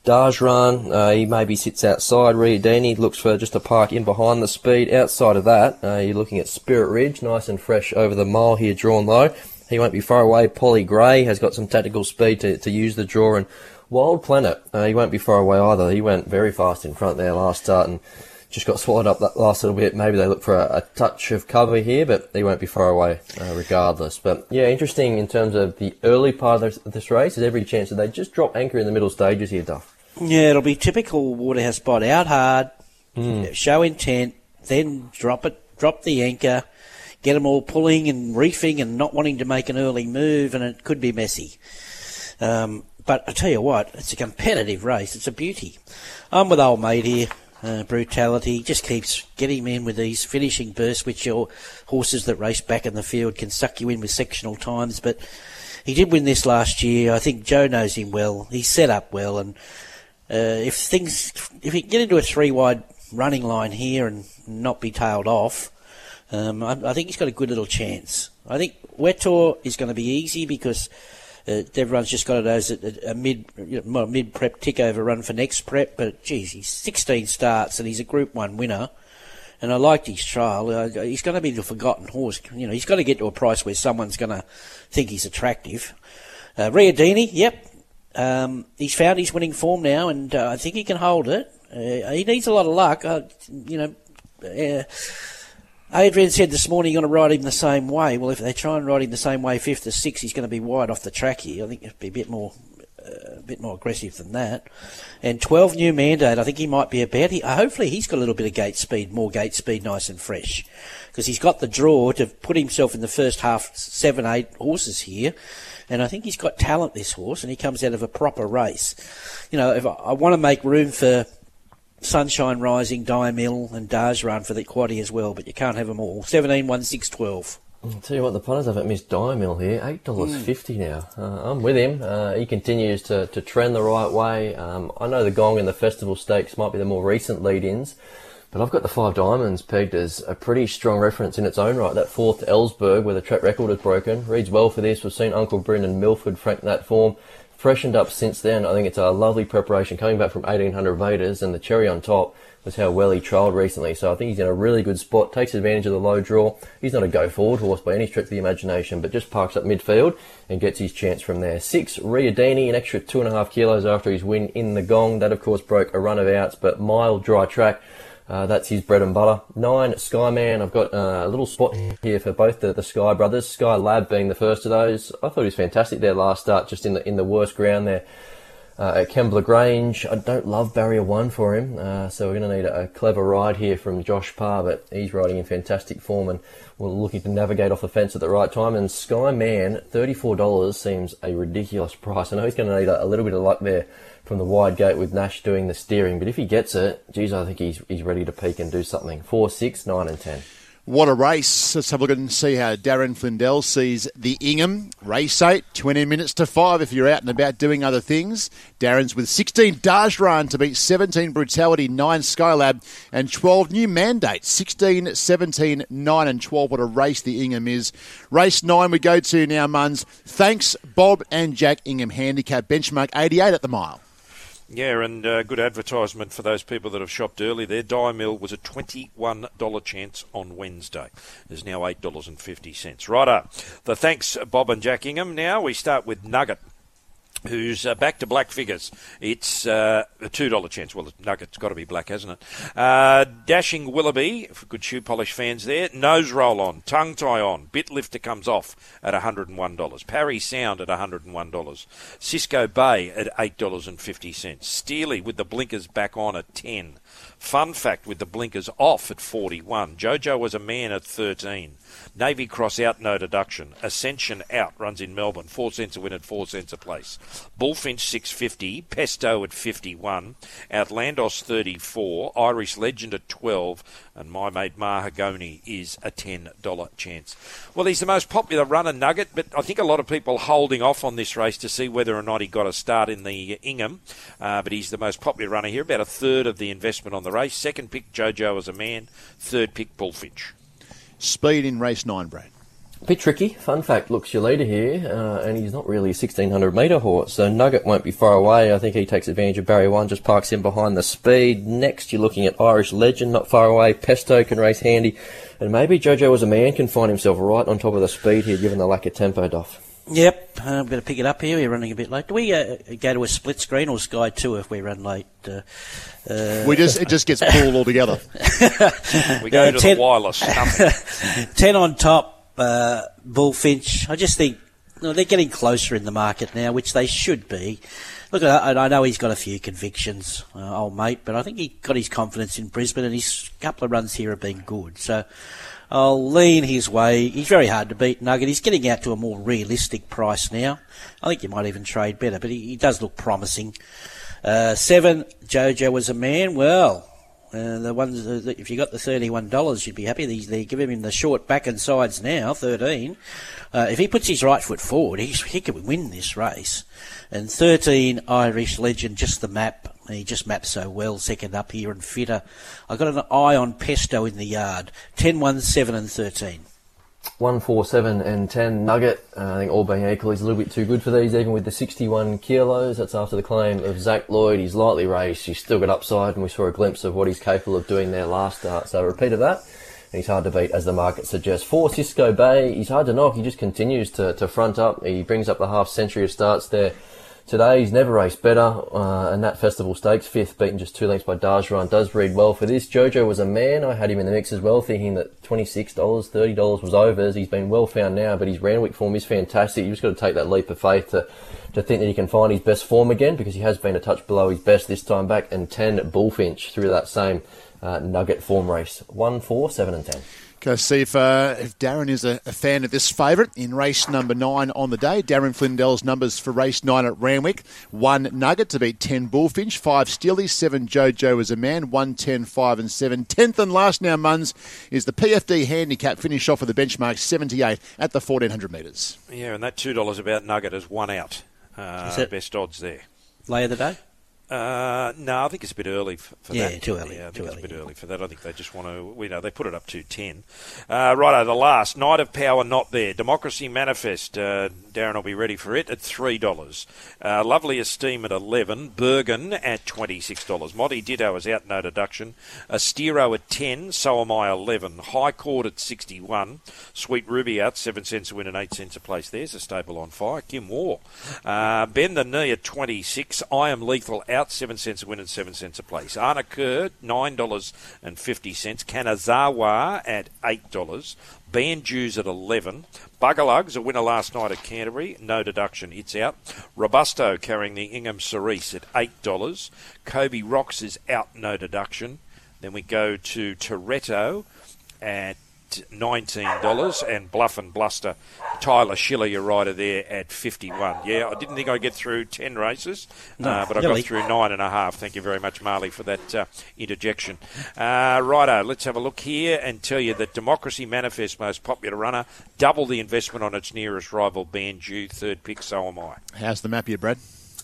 Dajran, uh, he maybe sits outside. Riadini looks for just a park in behind the speed. Outside of that, uh, you're looking at Spirit Ridge, nice and fresh over the mile here, drawn low. He won't be far away. Polly Gray has got some tactical speed to, to use the draw. And Wild Planet, uh, he won't be far away either. He went very fast in front there last start and just got swallowed up that last little bit. Maybe they look for a, a touch of cover here, but he won't be far away uh, regardless. But yeah, interesting in terms of the early part of this, this race. There's every chance that they just drop anchor in the middle stages here, Duff. Yeah, it'll be typical Waterhouse spot. Out hard, mm. show intent, then drop it, drop the anchor, get them all pulling and reefing and not wanting to make an early move, and it could be messy. Um, but I tell you what, it's a competitive race. It's a beauty. I'm with old mate here. Uh, brutality just keeps getting in with these finishing bursts, which your horses that race back in the field can suck you in with sectional times. But he did win this last year. I think Joe knows him well. He's set up well, and uh, if things, if he get into a three wide running line here and not be tailed off, um, I, I, think he's got a good little chance. I think Huetor is going to be easy because uh, everyone's just got it as a, a mid you know, mid prep tick over run for next prep. But geez, he's 16 starts and he's a Group One winner. And I liked his trial. Uh, he's going to be the forgotten horse. You know, he's got to get to a price where someone's going to think he's attractive. Uh, Riadini, yep, um, he's found his winning form now, and uh, I think he can hold it. Uh, he needs a lot of luck. Uh, you know, uh, Adrian said this morning you're going to ride him the same way. Well, if they try and ride him the same way, fifth or sixth, he's going to be wide off the track here. I think it'd be a bit more. Uh, a bit more aggressive than that, and 12 new mandate. I think he might be about. He, hopefully, he's got a little bit of gate speed, more gate speed, nice and fresh, because he's got the draw to put himself in the first half, seven, eight horses here, and I think he's got talent, this horse, and he comes out of a proper race. You know, if I, I want to make room for Sunshine Rising, Dyer Mill, and Dajran for the quaddy as well, but you can't have them all. 17, 1, 6, 12. I'll tell you what, the punters haven't missed Mill here. $8.50 mm. now. Uh, I'm with him. Uh, he continues to, to trend the right way. Um, I know the Gong and the Festival Stakes might be the more recent lead-ins, but I've got the Five Diamonds pegged as a pretty strong reference in its own right. That fourth Ellsberg, where the track record is broken, reads well for this. We've seen Uncle Brendan Milford frank that form. Freshened up since then. I think it's a lovely preparation coming back from 1800 Vaders, and the cherry on top was how well he trialled recently. So I think he's in a really good spot. Takes advantage of the low draw. He's not a go forward horse by any stretch of the imagination, but just parks up midfield and gets his chance from there. Six, Riadini, an extra two and a half kilos after his win in the Gong. That of course broke a run of outs, but mild dry track. Uh, that's his bread and butter. Nine, Skyman. I've got uh, a little spot here for both the, the Sky brothers. Sky Lab being the first of those. I thought he was fantastic there last start, just in the in the worst ground there uh, at Kembla Grange. I don't love barrier one for him, uh, so we're going to need a, a, clever ride here from Josh Parr, but he's riding in fantastic form and we're looking to navigate off the fence at the right time. And Sky Man, $34 seems a ridiculous price. I know he's going to need a, a little bit of luck there from the wide gate with Nash doing the steering. But if he gets it, geez, I think he's, he's ready to peak and do something. Four, six, nine, and ten. What a race. Let's have a look and see how Darren Flindell sees the Ingham. Race 8, 20 minutes to 5 if you're out and about doing other things. Darren's with 16 Dajran to beat 17 Brutality, 9 Skylab, and 12 new Mandate. 16, 17, 9, and 12. What a race the Ingham is. Race 9 we go to now, Muns. Thanks, Bob and Jack Ingham. Handicap benchmark 88 at the mile. Yeah, and uh, good advertisement for those people that have shopped early there. Dyer Mill was a $21 chance on Wednesday. There's now $8.50. Right up. The thanks, Bob and Jack Ingham. Now we start with Nugget. Who's uh, back to black figures. It's uh, a $2 chance. Well, the nugget's got to be black, hasn't it? Uh, Dashing Willoughby, for good shoe polish fans there. Nose roll on, tongue tie on, bit lifter comes off at $101. Parry Sound at $101. Cisco Bay at $8.50. Steely with the blinkers back on at 10 Fun fact with the blinkers off at 41. Jojo was a man at 13. Navy Cross out, no deduction. Ascension out, runs in Melbourne. Four cents a win at four cents a place. Bullfinch 650. Pesto at 51. Outlandos 34. Irish Legend at 12. And my mate Mahagoni is a $10 chance. Well, he's the most popular runner nugget, but I think a lot of people holding off on this race to see whether or not he got a start in the Ingham. Uh, but he's the most popular runner here, about a third of the investment on the race. Second pick, Jojo as a man. Third pick, Bullfinch. Speed in race nine, Brad. A bit tricky. Fun fact, looks your leader here, uh, and he's not really a 1600 metre horse, so Nugget won't be far away. I think he takes advantage of barrier one, just parks in behind the speed. Next, you're looking at Irish Legend, not far away. Pesto can race handy, and maybe Jojo as a man can find himself right on top of the speed here, given the lack of tempo, Duff. Yep, I'm going to pick it up here. We're running a bit late. Do we uh, go to a split screen or Sky 2 if we run late? Uh, uh we just It just gets pulled altogether. we go to ten, the wireless. 10 on top, uh, Bullfinch. I just think you know, they're getting closer in the market now, which they should be. Look, I, I know he's got a few convictions, uh, old mate, but I think he got his confidence in Brisbane and his couple of runs here have been good. So I'll lean his way. He's very hard to beat, Nugget. He's getting out to a more realistic price now. I think you might even trade better, but he, he does look promising. Uh, seven, Jojo was a man. Well, uh, the ones uh, if you got the thirty-one dollars, you'd be happy. They give him the short back and sides now, thirteen. Uh, if he puts his right foot forward, he could win this race. And thirteen, Irish legend, just the map. He just maps so well, second up here and fitter. I got an eye on Pesto in the yard. 10, 1, 7 and 13. 1, 4, 7 and 10 Nugget. Uh, I think all being equal, he's a little bit too good for these, even with the 61 kilos. That's after the claim of Zac Lloyd. He's lightly raced. He's still got upside, and we saw a glimpse of what he's capable of doing there last start. So a repeat of that. He's hard to beat, as the market suggests. For Cisco Bay, he's hard to knock. He just continues to, to front up. He brings up the half century of starts there Today he's never raced better, uh, and that Festival Stakes fifth, beaten just two lengths by Dargeron, does read well for this. Jojo was a man. I had him in the mix as well, thinking that $26, $30 was over. He's been well found now, but his Randwick form is fantastic. You've just got to take that leap of faith to, to think that he can find his best form again, because he has been a touch below his best this time back, and 10 Bullfinch through that same uh, nugget form race. 1, 4, 7 and 10. Go see if, uh, if Darren is a, a fan of this favourite in race number nine on the day. Darren Flindell's numbers for race nine at Randwick. One Nugget to beat 10 Bullfinch, five Steely, seven Jojo as a man, one, ten, five and seven. Tenth and last now, Muns, is the PFD handicap. Finish off with the benchmark 78 at the 1400 metres. Yeah, and that $2 about Nugget is one out. Uh, best odds there. Lay of the day? Uh, no, I think it's a bit early for, for yeah, that. too early. Yeah, I think too it's early. a bit early for that. I think they just want to, you know, they put it up to 10. Uh, righto, the last. Night of Power not there. Democracy Manifest. Uh, Darren will be ready for it at $3. Uh, Lovely Esteem at 11 Bergen at $26. Monty Ditto is out, no deduction. Astero at 10 So am I 11 High Court at 61 Sweet Ruby out, 7 cents a win and 8 cents a place. There's a stable on fire. Kim War. Uh, Bend the Knee at 26 I Am Lethal out, 7 cents a win and 7 cents a place. Anna Kerr, $9.50. Kanazawa at $8. Banjus at 11. Bugalugs, a winner last night at Canterbury, no deduction, it's out. Robusto carrying the Ingham Cerise at $8. Kobe Rocks is out, no deduction. Then we go to Toretto at $19 and Bluff and Bluster. Tyler Schiller your rider there at 51 yeah I didn't think I'd get through 10 races no, uh, but I got through nine and a half. Thank you very much Marley for that uh, interjection. Uh, righto let's have a look here and tell you that Democracy Manifest most popular runner double the investment on its nearest rival Banju third pick so am I. How's the map here Brad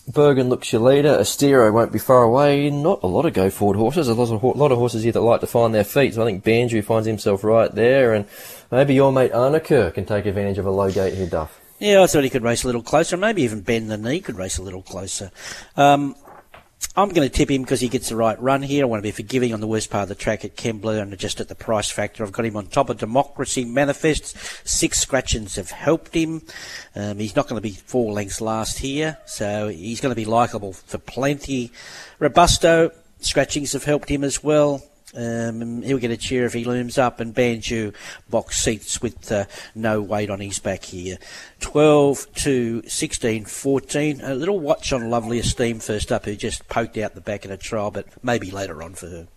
Bergen looks your leader. Astero won't be far away. Not a lot of go forward horses. A lot of, lot of horses here that like to find their feet. So I think Banju finds himself right there. And maybe your mate Arnaker can take advantage of a low gate here, Duff. Yeah, I thought he could race a little closer. Maybe even bend the knee could race a little closer. Um, I'm going to tip him because he gets the right run here. I want to be forgiving on the worst part of the track at Kembla and just at the price factor. I've got him on top of Democracy Manifest. Six scratchings have helped him. Um, he's not going to be four lengths last here, so he's going to be likeable for plenty. Robusto, scratchings have helped him as well. Um, he'll get a cheer if he looms up, and Banju box seats with uh, no weight on his back here. 12 to 16, 14. A little watch on Lovely Esteem first up, who just poked out the back in a trial, but maybe later on for her.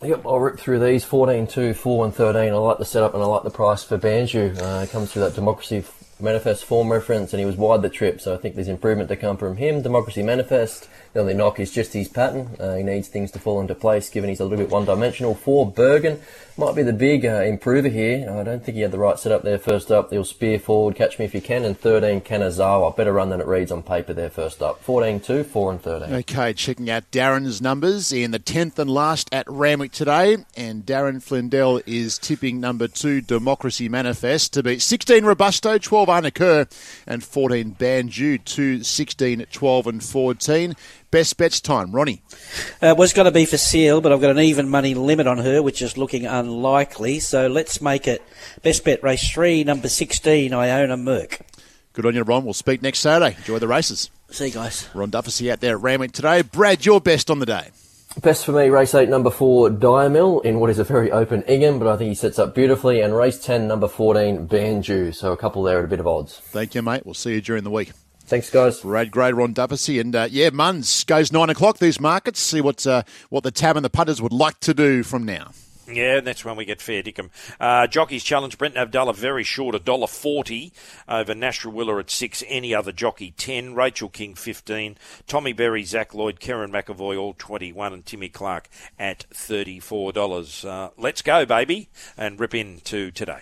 Yep, I'll rip through these 14, 2, 4, and 13. I like the setup and I like the price for Banju. Uh, comes through that Democracy Manifest form reference, and he was wide the trip, so I think there's improvement to come from him. Democracy Manifest, the only knock is just his pattern. Uh, he needs things to fall into place, given he's a little bit one dimensional. For Bergen, might be the big uh, improver here. I don't think he had the right setup there first up. He'll spear forward, catch me if you can, and 13 Kanazawa. Better run than it reads on paper there first up. 14 2, 4 and 13. Okay, checking out Darren's numbers in the 10th and last at Randwick today. And Darren Flindell is tipping number 2 Democracy Manifest to beat 16 Robusto, 12 Anacur, and 14 Banju, 2, 16, 12 and 14. Best bets time, Ronnie. Uh, was going to be for Seal, but I've got an even money limit on her, which is looking unlikely. So let's make it best bet race three, number 16, I own a Merc. Good on you, Ron. We'll speak next Saturday. Enjoy the races. See you guys. Ron Duffy out there at Randwick today. Brad, your best on the day. Best for me, race 8, number 4, Diamil, in what is a very open Ingham, but I think he sets up beautifully. And race 10, number 14, Banju. So a couple there at a bit of odds. Thank you, mate. We'll see you during the week. Thanks, guys. Brad Gray, Ron Duffy, and uh, yeah, Muns goes nine o'clock. These markets see what uh, what the tab and the putters would like to do from now. Yeah, that's when we get fair dickum. Uh, Jockeys Challenge, Brent Avdulla very short, a dollar forty over Nash Rawiller at six. Any other jockey ten. Rachel King fifteen. Tommy Berry, Zac Lloyd, Kerrin McEvoy all twenty one, and Timmy Clark at thirty four dollars. Uh, let's go, baby, and rip into today.